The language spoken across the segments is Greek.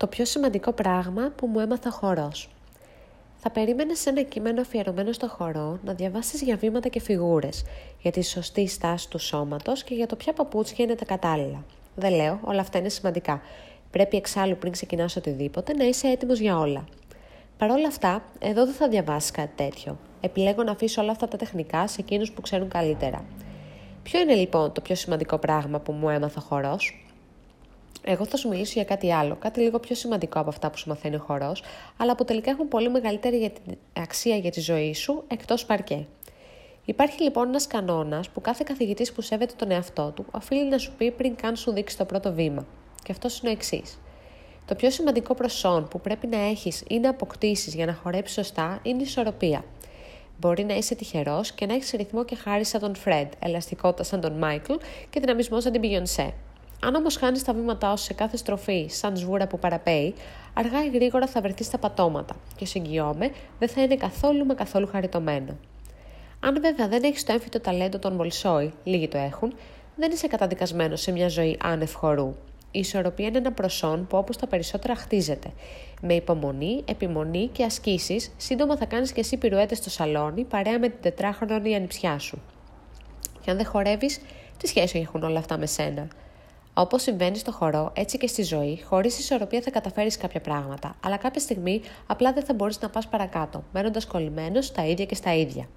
Το πιο σημαντικό πράγμα που μου έμαθα χορός. Θα περίμενες σε ένα κείμενο αφιερωμένο στο χορό να διαβάσεις για βήματα και φιγούρες, για τη σωστή στάση του σώματος και για το ποια παπούτσια είναι τα κατάλληλα. Δεν λέω, όλα αυτά είναι σημαντικά. Πρέπει εξάλλου πριν ξεκινάς οτιδήποτε να είσαι έτοιμος για όλα. Παρ' όλα αυτά, εδώ δεν θα διαβάσεις κάτι τέτοιο. Επιλέγω να αφήσω όλα αυτά τα τεχνικά σε εκείνους που ξέρουν καλύτερα. Ποιο είναι λοιπόν το πιο σημαντικό πράγμα που μου έμαθα χορός, εγώ θα σου μιλήσω για κάτι άλλο, κάτι λίγο πιο σημαντικό από αυτά που σου μαθαίνει ο χορός, αλλά που τελικά έχουν πολύ μεγαλύτερη για την αξία για τη ζωή σου εκτός παρκέ. Υπάρχει λοιπόν ένας κανόνας που κάθε καθηγητής που σέβεται τον εαυτό του οφείλει να σου πει πριν καν σου δείξει το πρώτο βήμα. Και αυτός είναι ο εξής. Το πιο σημαντικό προσόν που πρέπει να έχεις ή να αποκτήσεις για να χορέψεις σωστά είναι η ισορροπία. Μπορεί να είσαι τυχερός και να έχεις ρυθμό και χάρη σαν τον Φρεντ, ελαστικότητα σαν τον Μάικλ και δυναμισμός σαν την Beyoncé. Αν όμως χάνεις τα βήματά σου σε κάθε στροφή, σαν σβούρα που παραπέει, αργά ή γρήγορα θα βρεθείς στα πατώματα και σε εγγυώμαι δεν θα είναι καθόλου μα καθόλου χαριτωμένο. Αν βέβαια δεν έχεις το έμφυτο ταλέντο των Μολσόι, λίγοι το έχουν, δεν είσαι καταδικασμένος σε μια ζωή άνευ χορού. Η ισορροπία είναι ένα προσόν που όπως τα περισσότερα χτίζεται. Με υπομονή, επιμονή και ασκήσεις, σύντομα θα κάνεις και εσύ πυρουέτες στο σαλόνι παρέα με την τετράχρονη ανιψιά σου. Και αν δεν χορεύεις, τι σχέση έχουν όλα αυτά με σένα; Όπως συμβαίνει στο χορό, έτσι και στη ζωή, χωρίς ισορροπία θα καταφέρεις κάποια πράγματα, αλλά κάποια στιγμή απλά δεν θα μπορείς να πας παρακάτω, μένοντας κολλημένος στα ίδια και στα ίδια.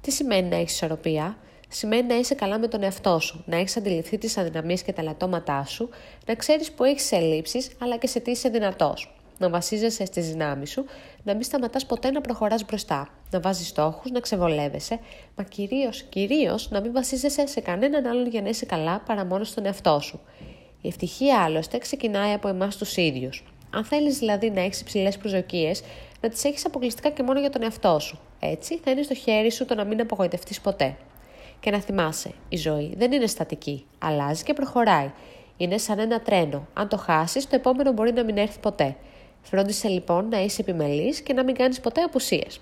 Τι σημαίνει να έχεις ισορροπία, Σημαίνει να είσαι καλά με τον εαυτό σου, να έχεις αντιληφθεί τις αδυναμίες και τα λατώματά σου, να ξέρεις που έχεις ελλείψεις, αλλά και σε τι είσαι δυνατός. Να βασίζεσαι στις δυνάμεις σου, να μην σταματάς ποτέ να προχωράς μπροστά, να βάζεις στόχους, να ξεβολεύεσαι, μα κυρίως, κυρίως να μην βασίζεσαι σε κανέναν άλλον για να είσαι καλά παρά μόνο στον εαυτό σου. Η ευτυχία άλλωστε ξεκινάει από εμάς τους ίδιους. Αν θέλεις δηλαδή να έχεις υψηλές προσδοκίες, να τις έχεις αποκλειστικά και μόνο για τον εαυτό σου. Έτσι θα είναι στο χέρι σου το να μην απογοητευτείς ποτέ. Και να θυμάσαι, η ζωή δεν είναι στατική. Αλλάζει και προχωράει. Είναι σαν ένα τρένο. Αν το χάσεις, το επόμενο μπορεί να μην έρθει ποτέ. Φρόντισε λοιπόν να είσαι επιμελής και να μην κάνεις ποτέ απουσίες.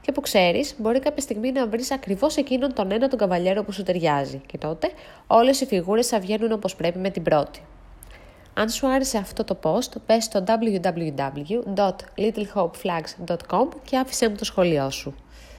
Και που ξέρεις, μπορεί κάποια στιγμή να βρεις ακριβώς εκείνον τον ένα τον καβαλιέρο που σου ταιριάζει. Και τότε όλες οι φιγούρες θα βγαίνουν όπως πρέπει με την πρώτη. Αν σου άρεσε αυτό το post, πες στο www.littlehopeflags.com και άφησέ μου το σχολείο σου.